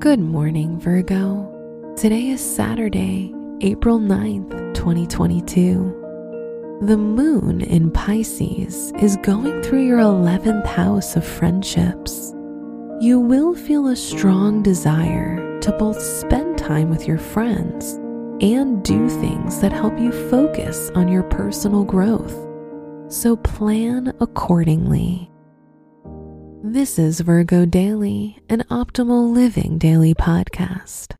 Good morning, Virgo. Today is Saturday, April 9th, 2022. The moon in Pisces is going through your 11th house of friendships. You will feel a strong desire to both spend time with your friends and do things that help you focus on your personal growth. So plan accordingly. This is Virgo Daily, an optimal living daily podcast.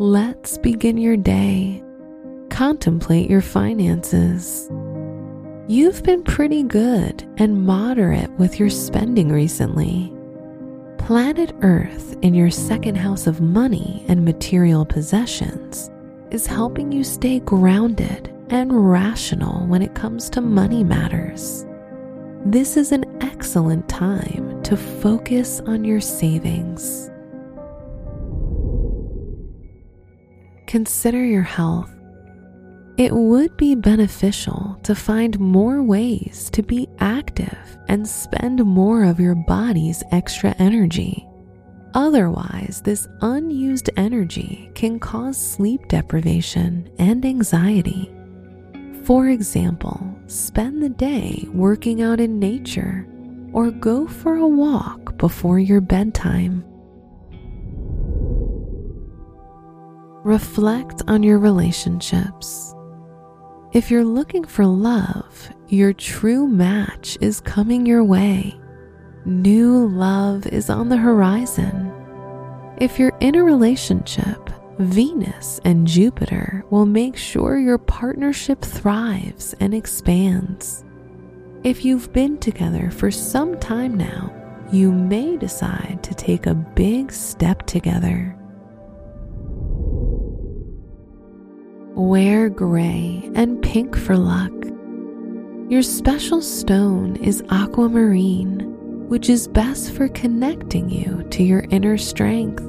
Let's begin your day. Contemplate your finances. You've been pretty good and moderate with your spending recently. Planet Earth in your second house of money and material possessions is helping you stay grounded and rational when it comes to money matters. This is an excellent time to focus on your savings. Consider your health. It would be beneficial to find more ways to be active and spend more of your body's extra energy. Otherwise, this unused energy can cause sleep deprivation and anxiety. For example, spend the day working out in nature or go for a walk before your bedtime. Reflect on your relationships. If you're looking for love, your true match is coming your way. New love is on the horizon. If you're in a relationship, Venus and Jupiter will make sure your partnership thrives and expands. If you've been together for some time now, you may decide to take a big step together. Wear gray and pink for luck. Your special stone is aquamarine, which is best for connecting you to your inner strength.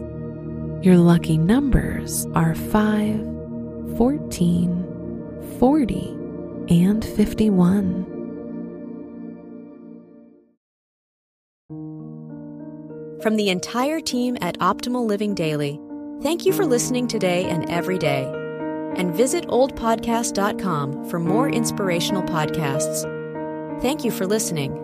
Your lucky numbers are 5, 14, 40, and 51. From the entire team at Optimal Living Daily, thank you for listening today and every day. And visit oldpodcast.com for more inspirational podcasts. Thank you for listening.